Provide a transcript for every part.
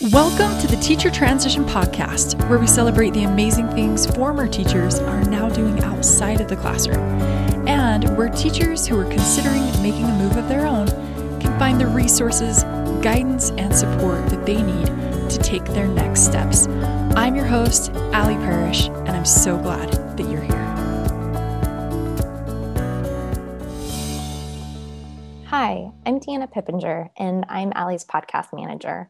Welcome to the Teacher Transition Podcast, where we celebrate the amazing things former teachers are now doing outside of the classroom, and where teachers who are considering making a move of their own can find the resources, guidance, and support that they need to take their next steps. I'm your host, Allie Parrish, and I'm so glad that you're here. Hi, I'm Deanna Pippinger, and I'm Allie's podcast manager.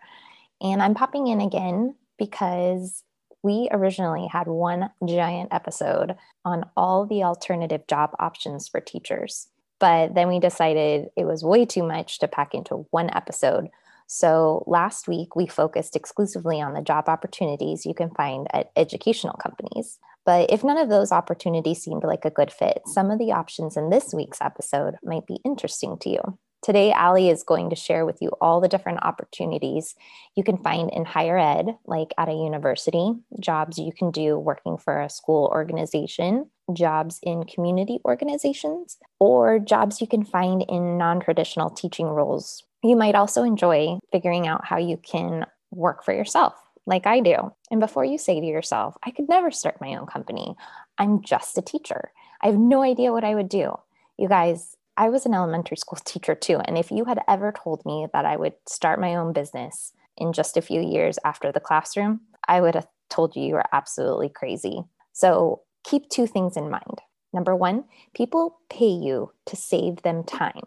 And I'm popping in again because we originally had one giant episode on all the alternative job options for teachers. But then we decided it was way too much to pack into one episode. So last week, we focused exclusively on the job opportunities you can find at educational companies. But if none of those opportunities seemed like a good fit, some of the options in this week's episode might be interesting to you. Today, Allie is going to share with you all the different opportunities you can find in higher ed, like at a university, jobs you can do working for a school organization, jobs in community organizations, or jobs you can find in non traditional teaching roles. You might also enjoy figuring out how you can work for yourself, like I do. And before you say to yourself, I could never start my own company, I'm just a teacher. I have no idea what I would do. You guys, I was an elementary school teacher too. And if you had ever told me that I would start my own business in just a few years after the classroom, I would have told you you were absolutely crazy. So keep two things in mind. Number one, people pay you to save them time.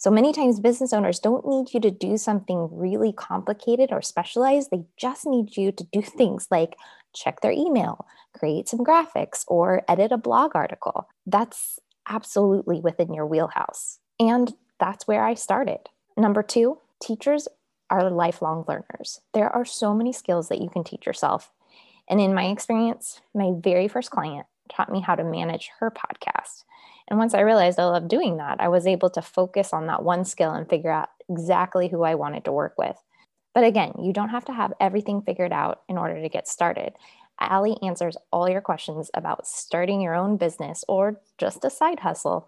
So many times, business owners don't need you to do something really complicated or specialized. They just need you to do things like check their email, create some graphics, or edit a blog article. That's absolutely within your wheelhouse. And that's where I started. Number two, teachers are lifelong learners. There are so many skills that you can teach yourself. And in my experience, my very first client taught me how to manage her podcast. And once I realized I loved doing that, I was able to focus on that one skill and figure out exactly who I wanted to work with. But again, you don't have to have everything figured out in order to get started. Allie answers all your questions about starting your own business or just a side hustle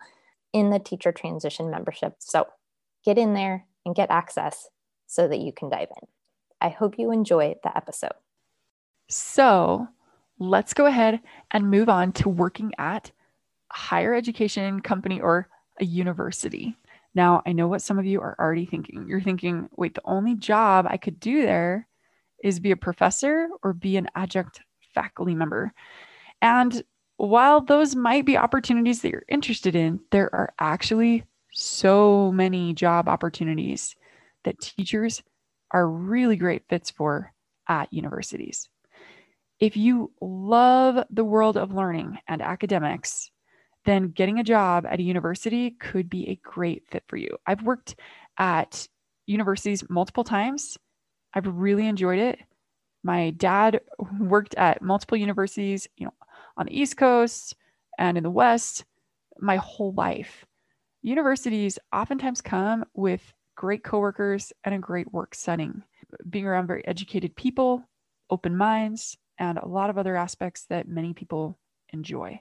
in the teacher transition membership. So get in there and get access so that you can dive in. I hope you enjoy the episode. So let's go ahead and move on to working at a higher education company or a university. Now, I know what some of you are already thinking. You're thinking, wait, the only job I could do there is be a professor or be an adjunct faculty member. And while those might be opportunities that you're interested in, there are actually so many job opportunities that teachers are really great fits for at universities. If you love the world of learning and academics, then getting a job at a university could be a great fit for you. I've worked at universities multiple times. I've really enjoyed it. My dad worked at multiple universities, you know, on the East Coast and in the West my whole life. Universities oftentimes come with great coworkers and a great work setting, being around very educated people, open minds, and a lot of other aspects that many people enjoy.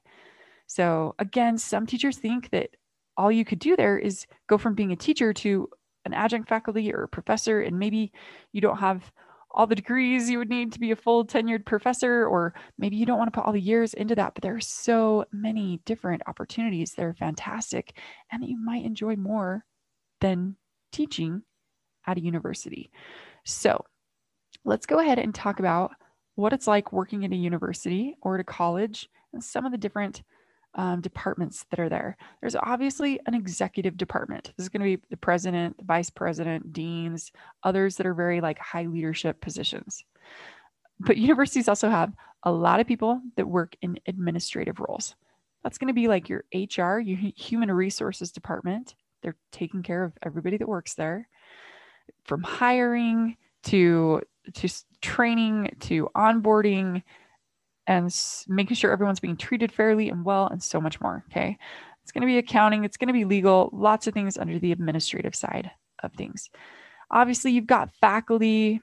So, again, some teachers think that all you could do there is go from being a teacher to an adjunct faculty or a professor, and maybe you don't have all the degrees you would need to be a full tenured professor, or maybe you don't want to put all the years into that, but there are so many different opportunities that are fantastic and that you might enjoy more than teaching at a university. So let's go ahead and talk about what it's like working at a university or at a college and some of the different um, departments that are there. There's obviously an executive department. This is going to be the president, the vice president, deans, others that are very like high leadership positions. But universities also have a lot of people that work in administrative roles. That's going to be like your HR, your human resources department. They're taking care of everybody that works there, from hiring to to training to onboarding and making sure everyone's being treated fairly and well, and so much more. Okay. It's going to be accounting, it's going to be legal, lots of things under the administrative side of things. Obviously, you've got faculty.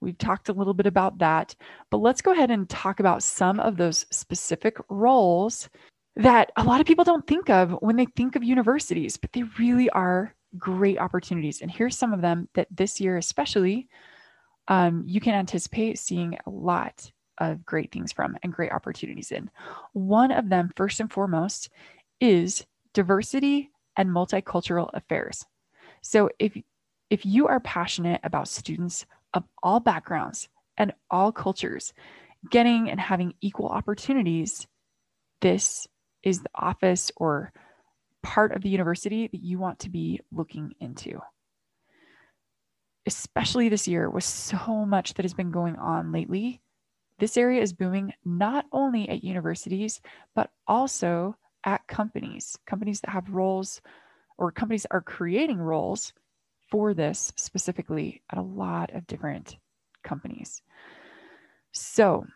We've talked a little bit about that, but let's go ahead and talk about some of those specific roles that a lot of people don't think of when they think of universities, but they really are great opportunities. And here's some of them that this year, especially, um, you can anticipate seeing a lot of great things from and great opportunities in. One of them, first and foremost, is diversity and multicultural affairs. So if if you are passionate about students of all backgrounds and all cultures getting and having equal opportunities, this is the office or part of the university that you want to be looking into. Especially this year, with so much that has been going on lately, this area is booming not only at universities, but also at companies, companies that have roles or companies are creating roles for this specifically at a lot of different companies. So,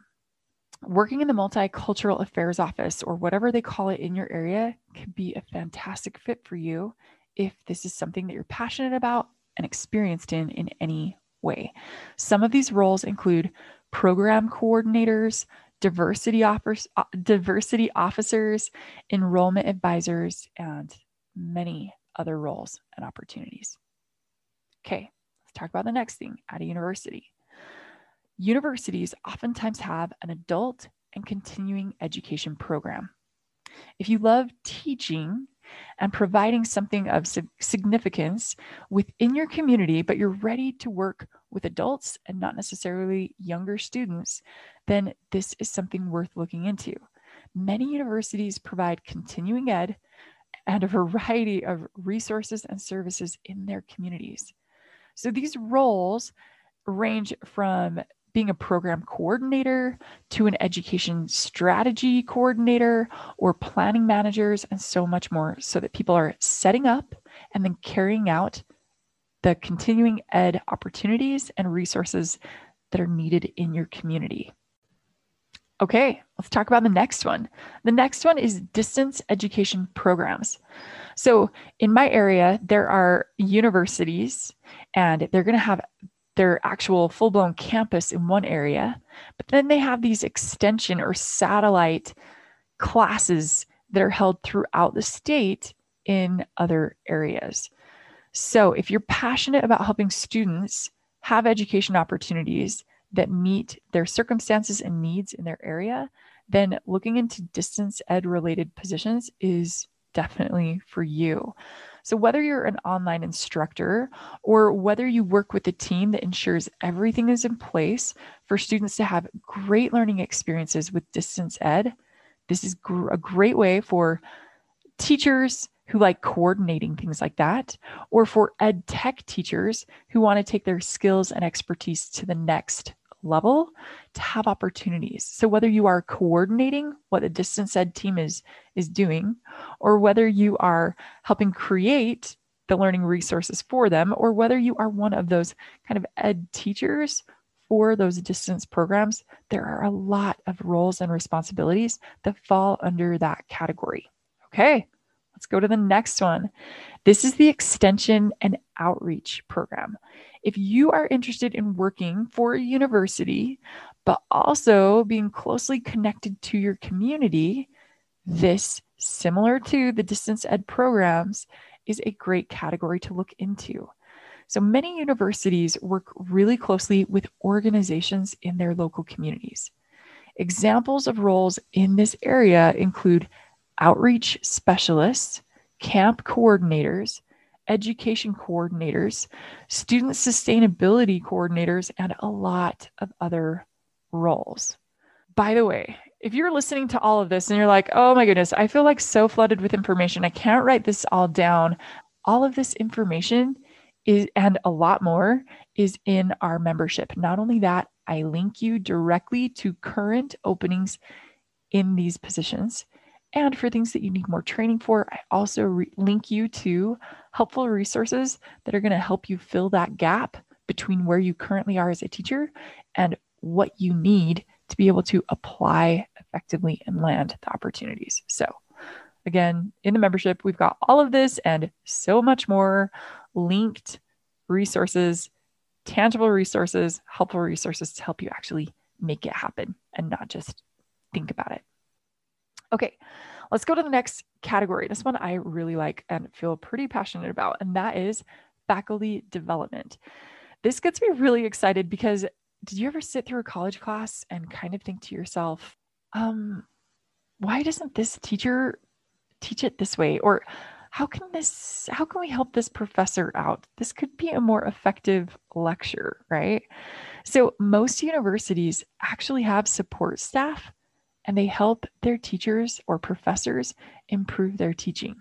working in the multicultural affairs office or whatever they call it in your area could be a fantastic fit for you if this is something that you're passionate about and experienced in in any way. Some of these roles include program coordinators, diversity offers, uh, diversity officers, enrollment advisors, and many other roles and opportunities. Okay, let's talk about the next thing at a university. Universities oftentimes have an adult and continuing education program. If you love teaching and providing something of significance within your community, but you're ready to work with adults and not necessarily younger students, then this is something worth looking into. Many universities provide continuing ed and a variety of resources and services in their communities. So these roles range from being a program coordinator to an education strategy coordinator or planning managers and so much more so that people are setting up and then carrying out the continuing ed opportunities and resources that are needed in your community. Okay, let's talk about the next one. The next one is distance education programs. So, in my area, there are universities and they're going to have their actual full blown campus in one area, but then they have these extension or satellite classes that are held throughout the state in other areas. So, if you're passionate about helping students have education opportunities that meet their circumstances and needs in their area, then looking into distance ed related positions is definitely for you. So, whether you're an online instructor or whether you work with a team that ensures everything is in place for students to have great learning experiences with distance ed, this is gr- a great way for teachers, who like coordinating things like that, or for ed tech teachers who want to take their skills and expertise to the next level to have opportunities. So whether you are coordinating what the distance ed team is is doing or whether you are helping create the learning resources for them or whether you are one of those kind of ed teachers for those distance programs, there are a lot of roles and responsibilities that fall under that category. Okay, Let's go to the next one. This is the Extension and Outreach Program. If you are interested in working for a university, but also being closely connected to your community, this, similar to the distance ed programs, is a great category to look into. So many universities work really closely with organizations in their local communities. Examples of roles in this area include outreach specialists, camp coordinators, education coordinators, student sustainability coordinators, and a lot of other roles. By the way, if you're listening to all of this and you're like, oh my goodness, I feel like so flooded with information, I can't write this all down. All of this information is, and a lot more, is in our membership. Not only that, I link you directly to current openings in these positions. And for things that you need more training for, I also re- link you to helpful resources that are going to help you fill that gap between where you currently are as a teacher and what you need to be able to apply effectively and land the opportunities. So, again, in the membership, we've got all of this and so much more linked resources, tangible resources, helpful resources to help you actually make it happen and not just think about it. Okay, let's go to the next category. This one I really like and feel pretty passionate about, and that is faculty development. This gets me really excited because did you ever sit through a college class and kind of think to yourself, um, why doesn't this teacher teach it this way? Or how can this, how can we help this professor out? This could be a more effective lecture, right? So, most universities actually have support staff and they help their teachers or professors improve their teaching.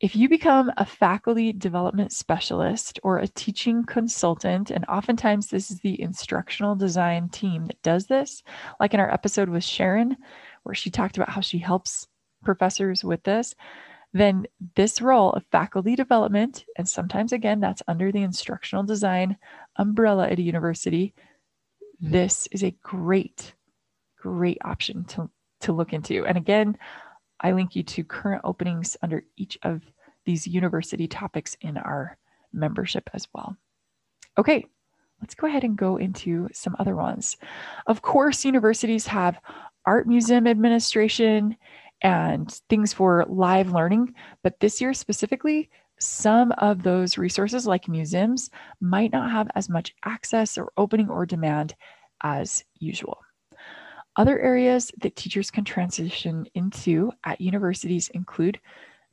If you become a faculty development specialist or a teaching consultant, and oftentimes this is the instructional design team that does this, like in our episode with Sharon, where she talked about how she helps professors with this, then this role of faculty development, and sometimes again, that's under the instructional design umbrella at a university, hmm. this is a great, great option to, to look into. And again, I link you to current openings under each of these university topics in our membership as well. Okay, let's go ahead and go into some other ones. Of course, universities have art museum administration and things for live learning, but this year specifically, some of those resources, like museums, might not have as much access or opening or demand as usual. Other areas that teachers can transition into at universities include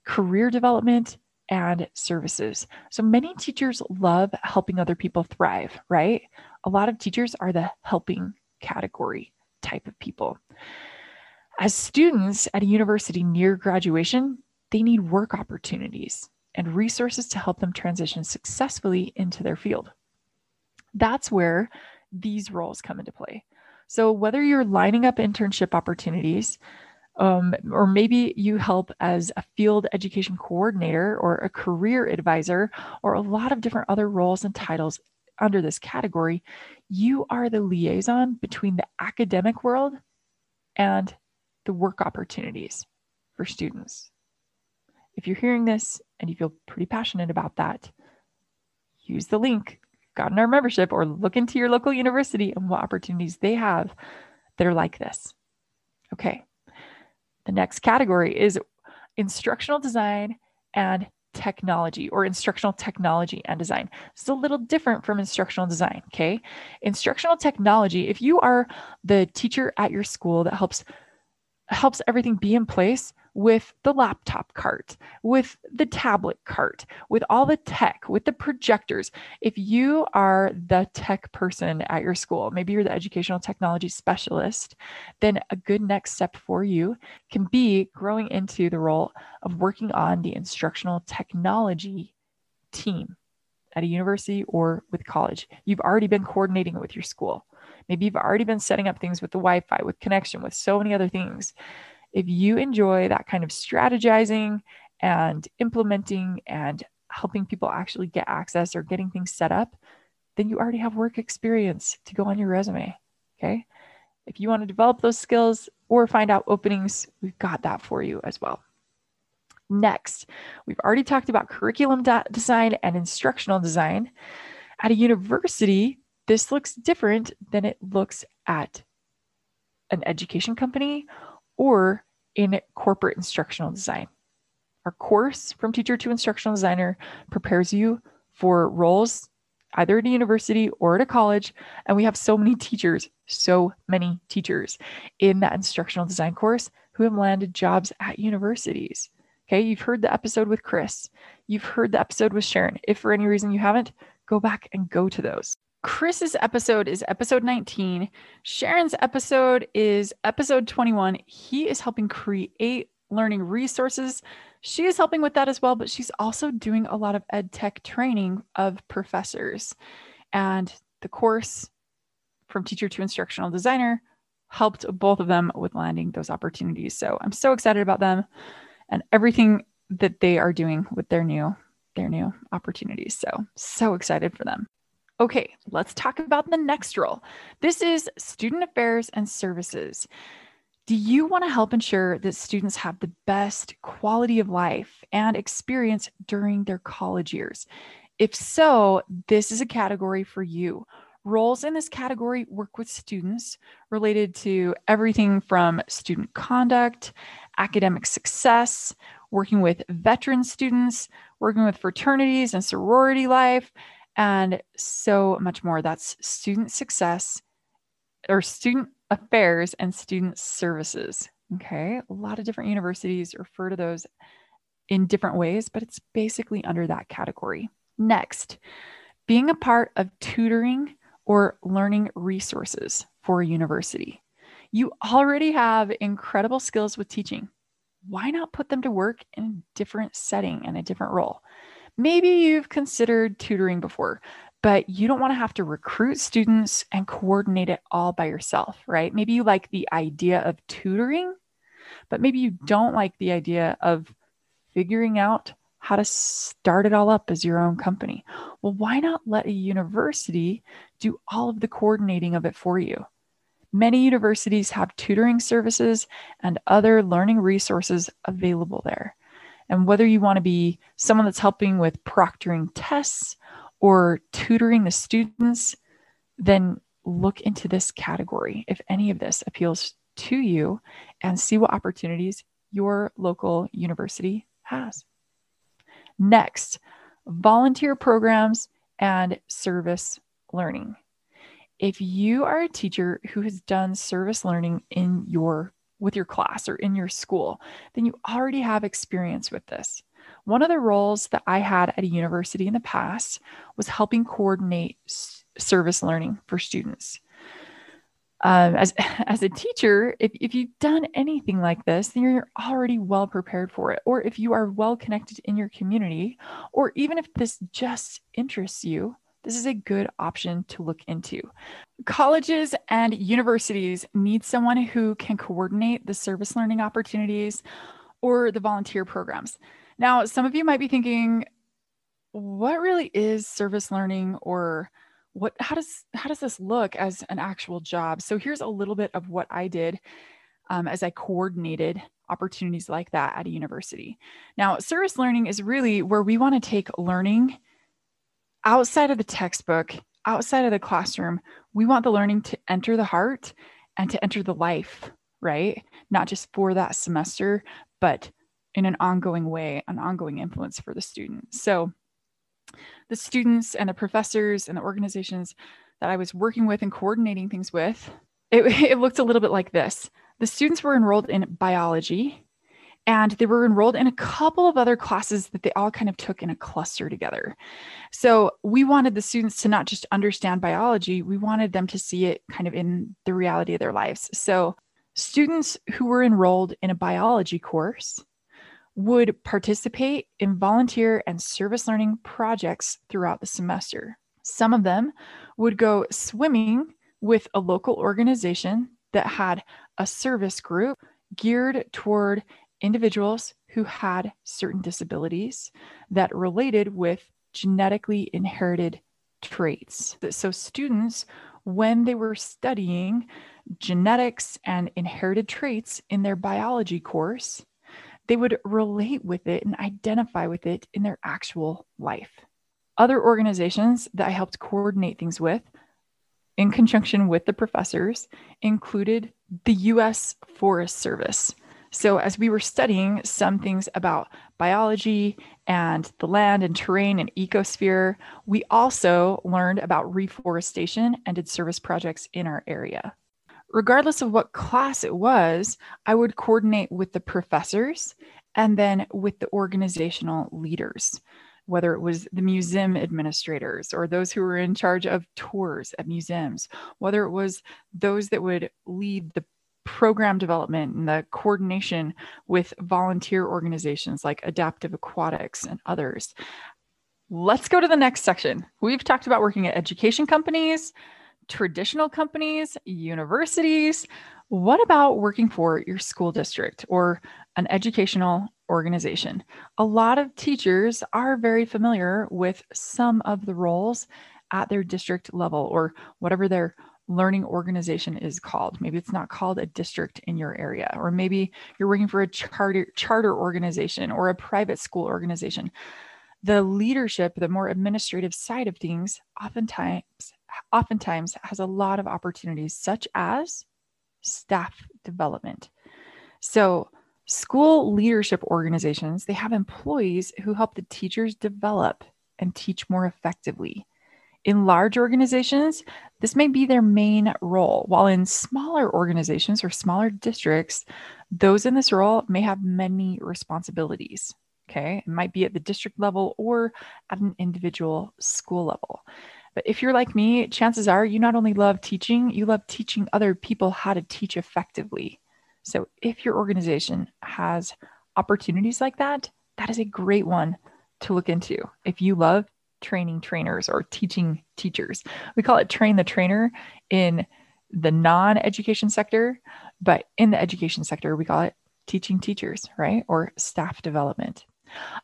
career development and services. So many teachers love helping other people thrive, right? A lot of teachers are the helping category type of people. As students at a university near graduation, they need work opportunities and resources to help them transition successfully into their field. That's where these roles come into play. So, whether you're lining up internship opportunities, um, or maybe you help as a field education coordinator or a career advisor, or a lot of different other roles and titles under this category, you are the liaison between the academic world and the work opportunities for students. If you're hearing this and you feel pretty passionate about that, use the link got in our membership or look into your local university and what opportunities they have that are like this. Okay. The next category is instructional design and technology or instructional technology and design. It's a little different from instructional design. Okay. Instructional technology, if you are the teacher at your school that helps helps everything be in place with the laptop cart, with the tablet cart, with all the tech, with the projectors. If you are the tech person at your school, maybe you're the educational technology specialist, then a good next step for you can be growing into the role of working on the instructional technology team at a university or with college. You've already been coordinating with your school. Maybe you've already been setting up things with the Wi Fi, with connection, with so many other things. If you enjoy that kind of strategizing and implementing and helping people actually get access or getting things set up, then you already have work experience to go on your resume. Okay. If you want to develop those skills or find out openings, we've got that for you as well. Next, we've already talked about curriculum design and instructional design. At a university, this looks different than it looks at an education company or in corporate instructional design. Our course from teacher to instructional designer prepares you for roles either at a university or at a college. And we have so many teachers, so many teachers in that instructional design course who have landed jobs at universities. Okay, you've heard the episode with Chris, you've heard the episode with Sharon. If for any reason you haven't, go back and go to those. Chris's episode is episode 19. Sharon's episode is episode 21. He is helping create learning resources. She is helping with that as well, but she's also doing a lot of ed tech training of professors. And the course from teacher to instructional designer helped both of them with landing those opportunities. So I'm so excited about them and everything that they are doing with their new their new opportunities. So so excited for them. Okay, let's talk about the next role. This is student affairs and services. Do you want to help ensure that students have the best quality of life and experience during their college years? If so, this is a category for you. Roles in this category work with students related to everything from student conduct, academic success, working with veteran students, working with fraternities and sorority life, and so much more. That's student success or student affairs and student services. Okay. A lot of different universities refer to those in different ways, but it's basically under that category. Next, being a part of tutoring or learning resources for a university. You already have incredible skills with teaching. Why not put them to work in a different setting and a different role? Maybe you've considered tutoring before, but you don't want to have to recruit students and coordinate it all by yourself, right? Maybe you like the idea of tutoring, but maybe you don't like the idea of figuring out how to start it all up as your own company. Well, why not let a university do all of the coordinating of it for you? Many universities have tutoring services and other learning resources available there. And whether you want to be someone that's helping with proctoring tests or tutoring the students, then look into this category if any of this appeals to you and see what opportunities your local university has. Next, volunteer programs and service learning. If you are a teacher who has done service learning in your with your class or in your school, then you already have experience with this. One of the roles that I had at a university in the past was helping coordinate service learning for students. Um, as, as a teacher, if, if you've done anything like this, then you're already well prepared for it. Or if you are well connected in your community, or even if this just interests you, this is a good option to look into. Colleges and universities need someone who can coordinate the service learning opportunities or the volunteer programs. Now, some of you might be thinking, what really is service learning or what how does how does this look as an actual job? So here's a little bit of what I did um, as I coordinated opportunities like that at a university. Now, service learning is really where we want to take learning outside of the textbook, outside of the classroom. We want the learning to enter the heart and to enter the life, right? Not just for that semester, but in an ongoing way, an ongoing influence for the student. So, the students and the professors and the organizations that I was working with and coordinating things with, it, it looked a little bit like this. The students were enrolled in biology and they were enrolled in a couple of other classes that they all kind of took in a cluster together. So we wanted the students to not just understand biology, we wanted them to see it kind of in the reality of their lives. So students who were enrolled in a biology course would participate in volunteer and service learning projects throughout the semester. Some of them would go swimming with a local organization that had a service group geared toward individuals who had certain disabilities that related with genetically inherited traits. So, students, when they were studying genetics and inherited traits in their biology course, they would relate with it and identify with it in their actual life. Other organizations that I helped coordinate things with, in conjunction with the professors, included the US Forest Service. So, as we were studying some things about biology and the land and terrain and ecosphere, we also learned about reforestation and did service projects in our area. Regardless of what class it was, I would coordinate with the professors and then with the organizational leaders, whether it was the museum administrators or those who were in charge of tours at museums, whether it was those that would lead the program development and the coordination with volunteer organizations like Adaptive Aquatics and others. Let's go to the next section. We've talked about working at education companies, traditional companies, universities. What about working for your school district or an educational organization? A lot of teachers are very familiar with some of the roles at their district level or whatever their learning organization is called. Maybe it's not called a district in your area, or maybe you're working for a charter charter organization or a private school organization. The leadership, the more administrative side of things, oftentimes oftentimes has a lot of opportunities, such as staff development. So, school leadership organizations, they have employees who help the teachers develop and teach more effectively. In large organizations, this may be their main role, while in smaller organizations or smaller districts, those in this role may have many responsibilities. Okay, it might be at the district level or at an individual school level. But if you're like me, chances are you not only love teaching, you love teaching other people how to teach effectively. So if your organization has opportunities like that, that is a great one to look into. If you love training trainers or teaching teachers, we call it train the trainer in the non education sector, but in the education sector, we call it teaching teachers, right? Or staff development.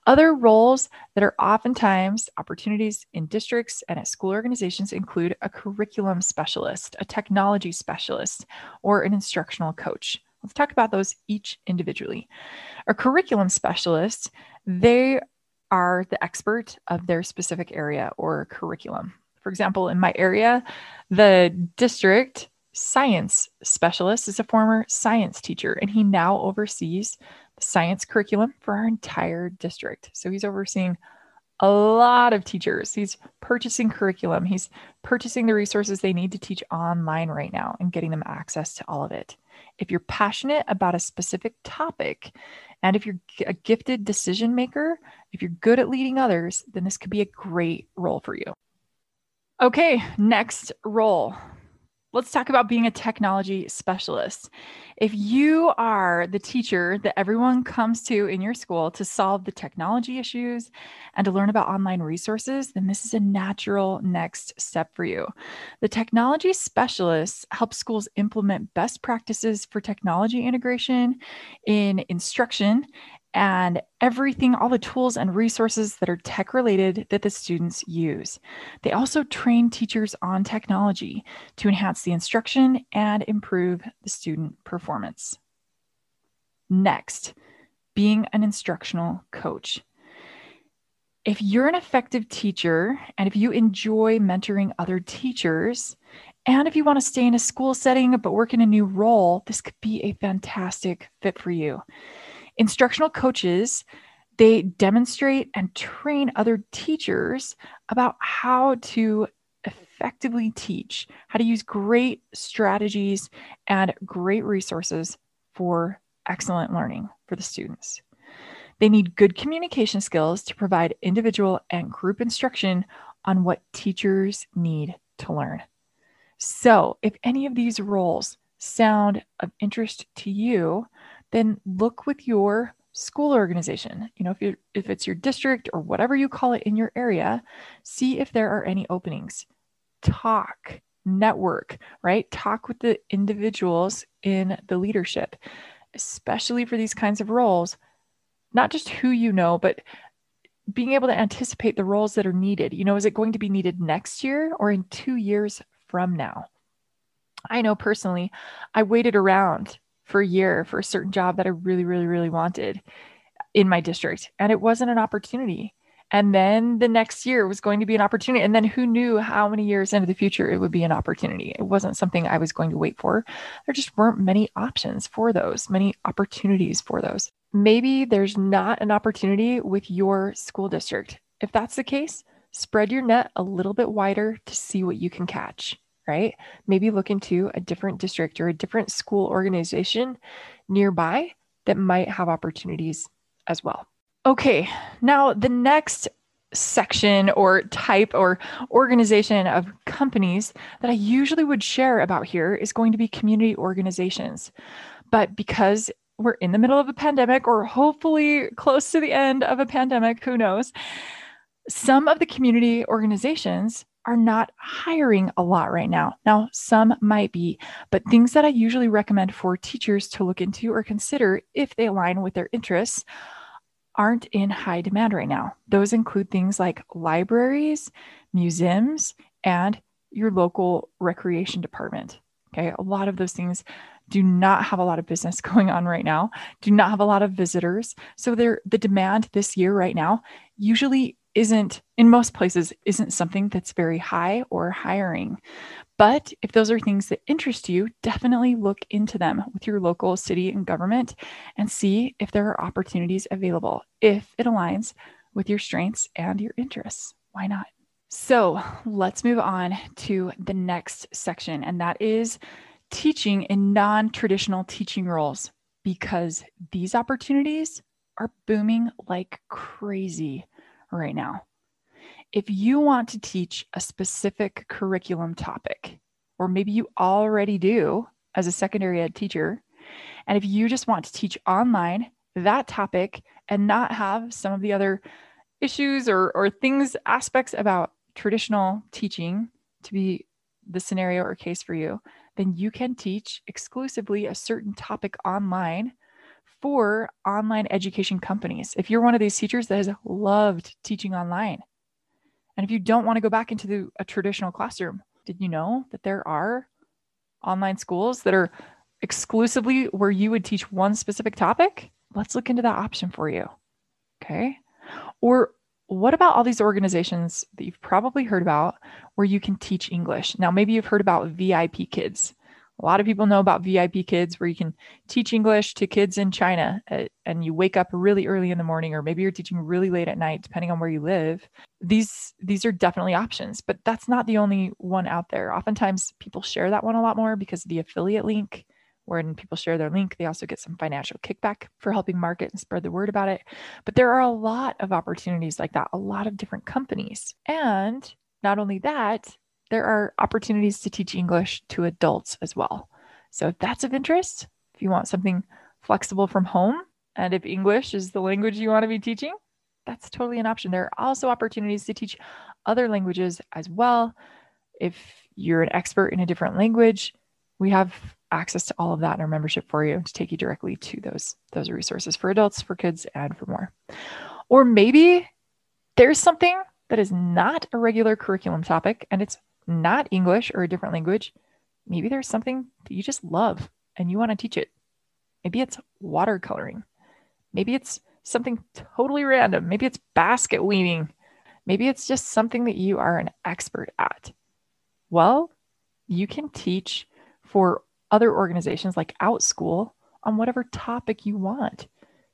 Other roles that are oftentimes opportunities in districts and at school organizations include a curriculum specialist, a technology specialist, or an instructional coach. Let's talk about those each individually. A curriculum specialist, they are the expert of their specific area or curriculum. For example, in my area, the district science specialist is a former science teacher, and he now oversees the science curriculum for our entire district. So he's overseeing a lot of teachers. He's purchasing curriculum, he's purchasing the resources they need to teach online right now and getting them access to all of it. If you're passionate about a specific topic, and if you're a gifted decision maker, if you're good at leading others, then this could be a great role for you. Okay, next role let's talk about being a technology specialist. If you are the teacher that everyone comes to in your school to solve the technology issues and to learn about online resources, then this is a natural next step for you. The technology specialists help schools implement best practices for technology integration in instruction and everything, all the tools and resources that are tech related that the students use. They also train teachers on technology to enhance the instruction and improve the student performance. Next, being an instructional coach. If you're an effective teacher and if you enjoy mentoring other teachers, and if you want to stay in a school setting but work in a new role, this could be a fantastic fit for you. Instructional coaches, they demonstrate and train other teachers about how to effectively teach, how to use great strategies and great resources for excellent learning for the students. They need good communication skills to provide individual and group instruction on what teachers need to learn. So, if any of these roles sound of interest to you, then look with your school organization. You know, if you if it's your district or whatever you call it in your area, see if there are any openings. Talk, network, right? Talk with the individuals in the leadership, especially for these kinds of roles. Not just who you know, but being able to anticipate the roles that are needed. You know, is it going to be needed next year or in 2 years from now? I know personally, I waited around for a year for a certain job that I really, really, really wanted in my district. And it wasn't an opportunity. And then the next year was going to be an opportunity. And then who knew how many years into the future it would be an opportunity? It wasn't something I was going to wait for. There just weren't many options for those, many opportunities for those. Maybe there's not an opportunity with your school district. If that's the case, spread your net a little bit wider to see what you can catch right? Maybe look into a different district or a different school organization nearby that might have opportunities as well. Okay, now the next section or type or organization of companies that I usually would share about here is going to be community organizations. But because we're in the middle of a pandemic or hopefully close to the end of a pandemic, who knows? Some of the community organizations are not hiring a lot right now. Now, some might be, but things that I usually recommend for teachers to look into or consider if they align with their interests aren't in high demand right now. Those include things like libraries, museums, and your local recreation department. Okay, a lot of those things do not have a lot of business going on right now, do not have a lot of visitors. So they're, the demand this year right now usually isn't in most places isn't something that's very high or hiring. But if those are things that interest you definitely look into them with your local city and government and see if there are opportunities available if it aligns with your strengths and your interests. Why not? So let's move on to the next section, and that is teaching in non traditional teaching roles because these opportunities are booming like crazy right now. If you want to teach a specific curriculum topic, or maybe you already do as a secondary ed teacher, and if you just want to teach online that topic and not have some of the other issues or, or things, aspects about traditional teaching to be the scenario or case for you, then you can teach exclusively a certain topic online for online education companies. If you're one of these teachers that has loved teaching online, and if you don't want to go back into the, a traditional classroom, did you know that there are online schools that are exclusively where you would teach one specific topic? Let's look into that option for you. Okay. Or what about all these organizations that you've probably heard about where you can teach English? Now, maybe you've heard about VIP Kids. A lot of people know about VIP Kids where you can teach English to kids in China uh, and you wake up really early in the morning or maybe you're teaching really late at night depending on where you live. These these are definitely options, but that's not the only one out there. Oftentimes people share that one a lot more because of the affiliate link when people share their link, they also get some financial kickback for helping market and spread the word about it. But there are a lot of opportunities like that, a lot of different companies. And not only that, there are opportunities to teach English to adults as well. So if that's of interest, if you want something flexible from home, and if English is the language you want to be teaching, that's totally an option. There are also opportunities to teach other languages as well. If you're an expert in a different language, we have access to all of that in our membership for you to take you directly to those those resources for adults, for kids, and for more. Or maybe there's something that is not a regular curriculum topic and it's not English or a different language. Maybe there's something that you just love and you want to teach it. Maybe it's watercoloring. Maybe it's something totally random. Maybe it's basket weaving. Maybe it's just something that you are an expert at. Well, you can teach for other organizations like Outschool on whatever topic you want.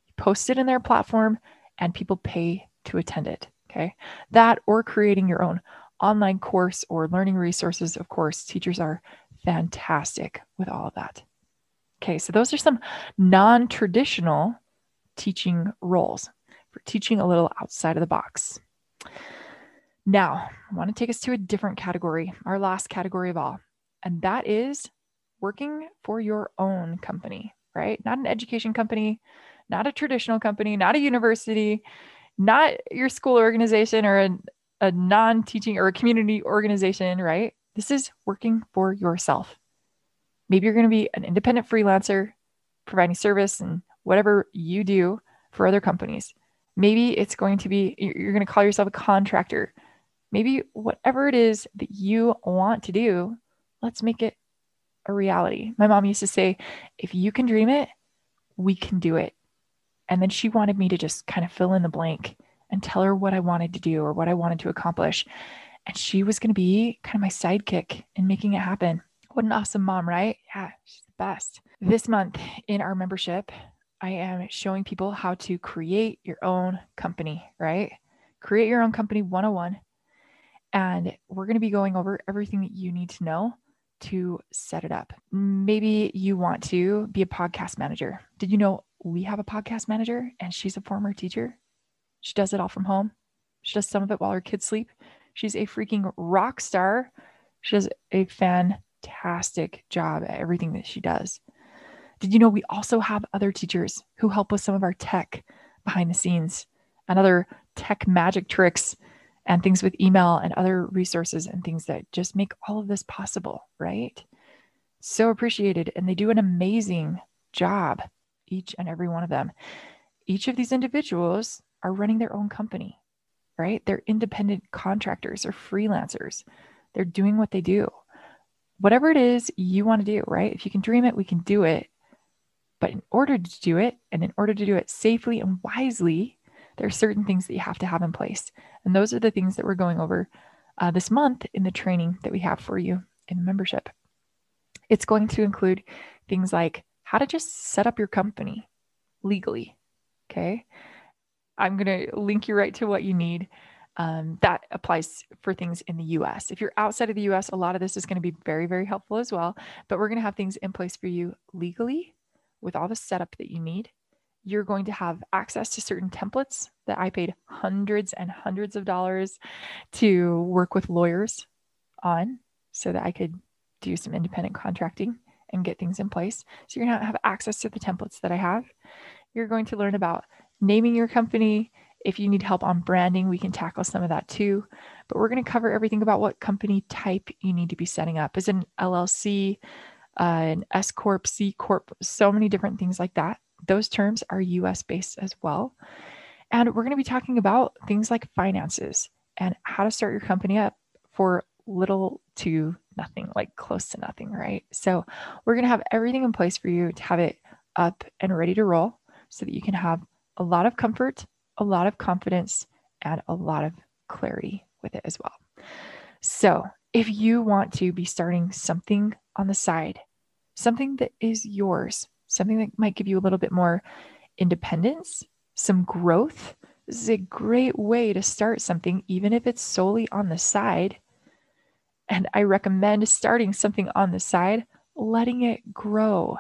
You post it in their platform and people pay to attend it. Okay. That or creating your own online course or learning resources. Of course, teachers are fantastic with all of that. Okay. So those are some non traditional teaching roles for teaching a little outside of the box. Now, I want to take us to a different category, our last category of all, and that is working for your own company, right? Not an education company, not a traditional company, not a university, not your school organization or a, a non teaching or a community organization, right? This is working for yourself. Maybe you're going to be an independent freelancer providing service and whatever you do for other companies. Maybe it's going to be, you're going to call yourself a contractor. Maybe whatever it is that you want to do, let's make it a reality. My mom used to say, if you can dream it, we can do it. And then she wanted me to just kind of fill in the blank and tell her what I wanted to do or what I wanted to accomplish. And she was going to be kind of my sidekick in making it happen. What an awesome mom, right? Yeah, she's the best. This month in our membership, I am showing people how to create your own company, right? Create your own company 101. And we're going to be going over everything that you need to know to set it up. Maybe you want to be a podcast manager. Did you know we have a podcast manager and she's a former teacher? She does it all from home. She does some of it while her kids sleep. She's a freaking rock star. She does a fantastic job at everything that she does. Did you know we also have other teachers who help with some of our tech behind the scenes and other tech magic tricks and things with email and other resources and things that just make all of this possible, right? So appreciated. And they do an amazing job, each and every one of them. Each of these individuals are running their own company, right? They're independent contractors or freelancers. They're doing what they do. Whatever it is you want to do, right? If you can dream it, we can do it. But in order to do it, and in order to do it safely and wisely, there are certain things that you have to have in place. And those are the things that we're going over uh, this month in the training that we have for you in membership. It's going to include things like how to just set up your company legally. Okay. I'm going to link you right to what you need. Um, that applies for things in the US. If you're outside of the US, a lot of this is going to be very, very helpful as well. But we're going to have things in place for you legally with all the setup that you need. You're going to have access to certain templates that I paid hundreds and hundreds of dollars to work with lawyers on so that I could do some independent contracting and get things in place. So you're going to have access to the templates that I have. You're going to learn about naming your company. If you need help on branding, we can tackle some of that too. But we're going to cover everything about what company type you need to be setting up. Is an LLC, uh, an S corp, C corp, so many different things like that. Those terms are US based as well. And we're going to be talking about things like finances and how to start your company up for little to nothing, like close to nothing, right? So we're going to have everything in place for you to have it up and ready to roll so that you can have a lot of comfort, a lot of confidence, and a lot of clarity with it as well. So, if you want to be starting something on the side, something that is yours, something that might give you a little bit more independence, some growth, this is a great way to start something, even if it's solely on the side. And I recommend starting something on the side, letting it grow.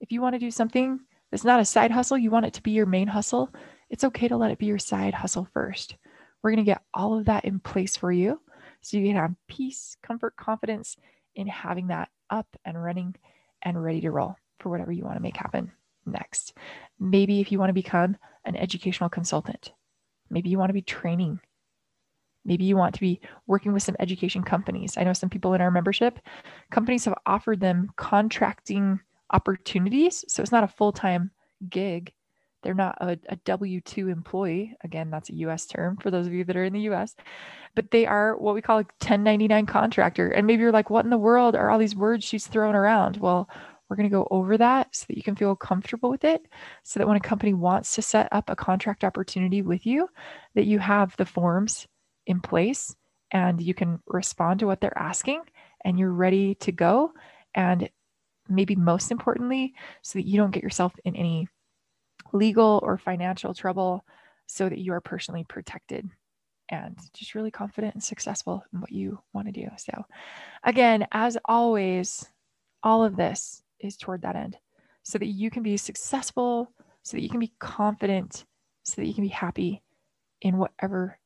If you want to do something it's not a side hustle, you want it to be your main hustle, it's okay to let it be your side hustle first. We're going to get all of that in place for you so you can have peace, comfort, confidence in having that up and running and ready to roll for whatever you want to make happen next. Maybe if you want to become an educational consultant, maybe you want to be training. Maybe you want to be working with some education companies. I know some people in our membership, companies have offered them contracting opportunities. So it's not a full time gig. They're not a, a W 2 employee. Again, that's a US term for those of you that are in the US, but they are what we call a 1099 contractor. And maybe you're like, what in the world are all these words she's throwing around? Well, we're going to go over that so that you can feel comfortable with it. So that when a company wants to set up a contract opportunity with you, that you have the forms in place and you can respond to what they're asking and you're ready to go. And maybe most importantly, so that you don't get yourself in any legal or financial trouble, so that you are personally protected and just really confident and successful in what you want to do. So, again, as always, all of this is toward that end so that you can be successful, so that you can be confident, so that you can be happy in whatever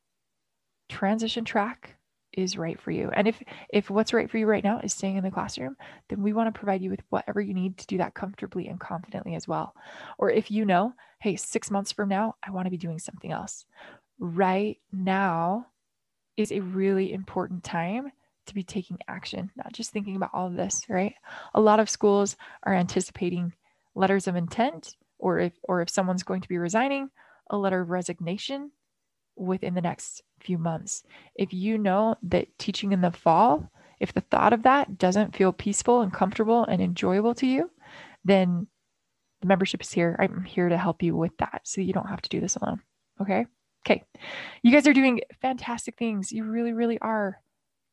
transition track is right for you. And if if what's right for you right now is staying in the classroom, then we want to provide you with whatever you need to do that comfortably and confidently as well. Or if you know, hey, 6 months from now, I want to be doing something else. Right now is a really important time to be taking action, not just thinking about all of this, right? A lot of schools are anticipating letters of intent or if or if someone's going to be resigning, a letter of resignation within the next few months. If you know that teaching in the fall, if the thought of that doesn't feel peaceful and comfortable and enjoyable to you, then the membership is here. I'm here to help you with that so you don't have to do this alone. Okay. Okay. You guys are doing fantastic things. You really, really are.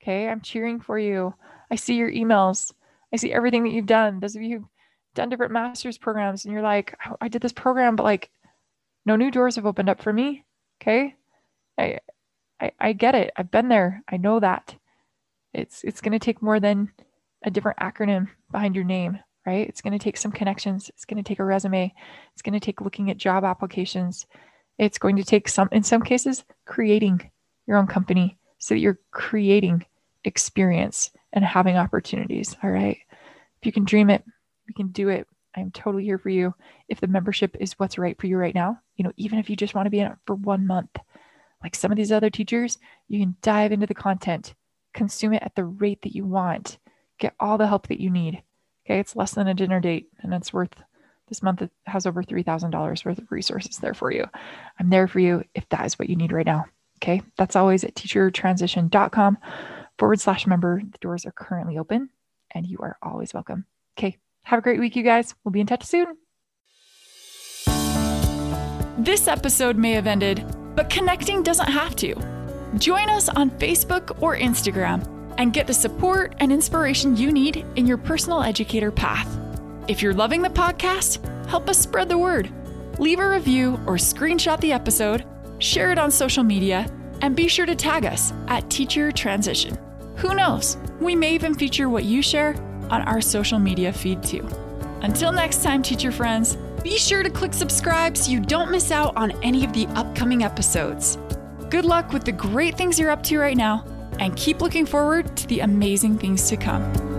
Okay. I'm cheering for you. I see your emails. I see everything that you've done. Those of you who've done different master's programs and you're like, oh, I did this program, but like no new doors have opened up for me. Okay. I, I, I get it. I've been there. I know that. It's it's going to take more than a different acronym behind your name, right? It's going to take some connections. It's going to take a resume. It's going to take looking at job applications. It's going to take some in some cases creating your own company so that you're creating experience and having opportunities, all right? If you can dream it, you can do it. I'm totally here for you. If the membership is what's right for you right now, you know, even if you just want to be in it for 1 month, like some of these other teachers, you can dive into the content, consume it at the rate that you want, get all the help that you need. Okay, it's less than a dinner date, and it's worth this month it has over $3,000 worth of resources there for you. I'm there for you if that is what you need right now. Okay, that's always at teachertransition.com forward slash member. The doors are currently open and you are always welcome. Okay, have a great week, you guys. We'll be in touch soon. This episode may have ended but connecting doesn't have to. Join us on Facebook or Instagram and get the support and inspiration you need in your personal educator path. If you're loving the podcast, help us spread the word. Leave a review or screenshot the episode, share it on social media, And be sure to tag us at Teacher Transition. Who knows? We may even feature what you share on our social media feed too. Until next time, teacher friends, be sure to click subscribe so you don't miss out on any of the upcoming episodes. Good luck with the great things you're up to right now, and keep looking forward to the amazing things to come.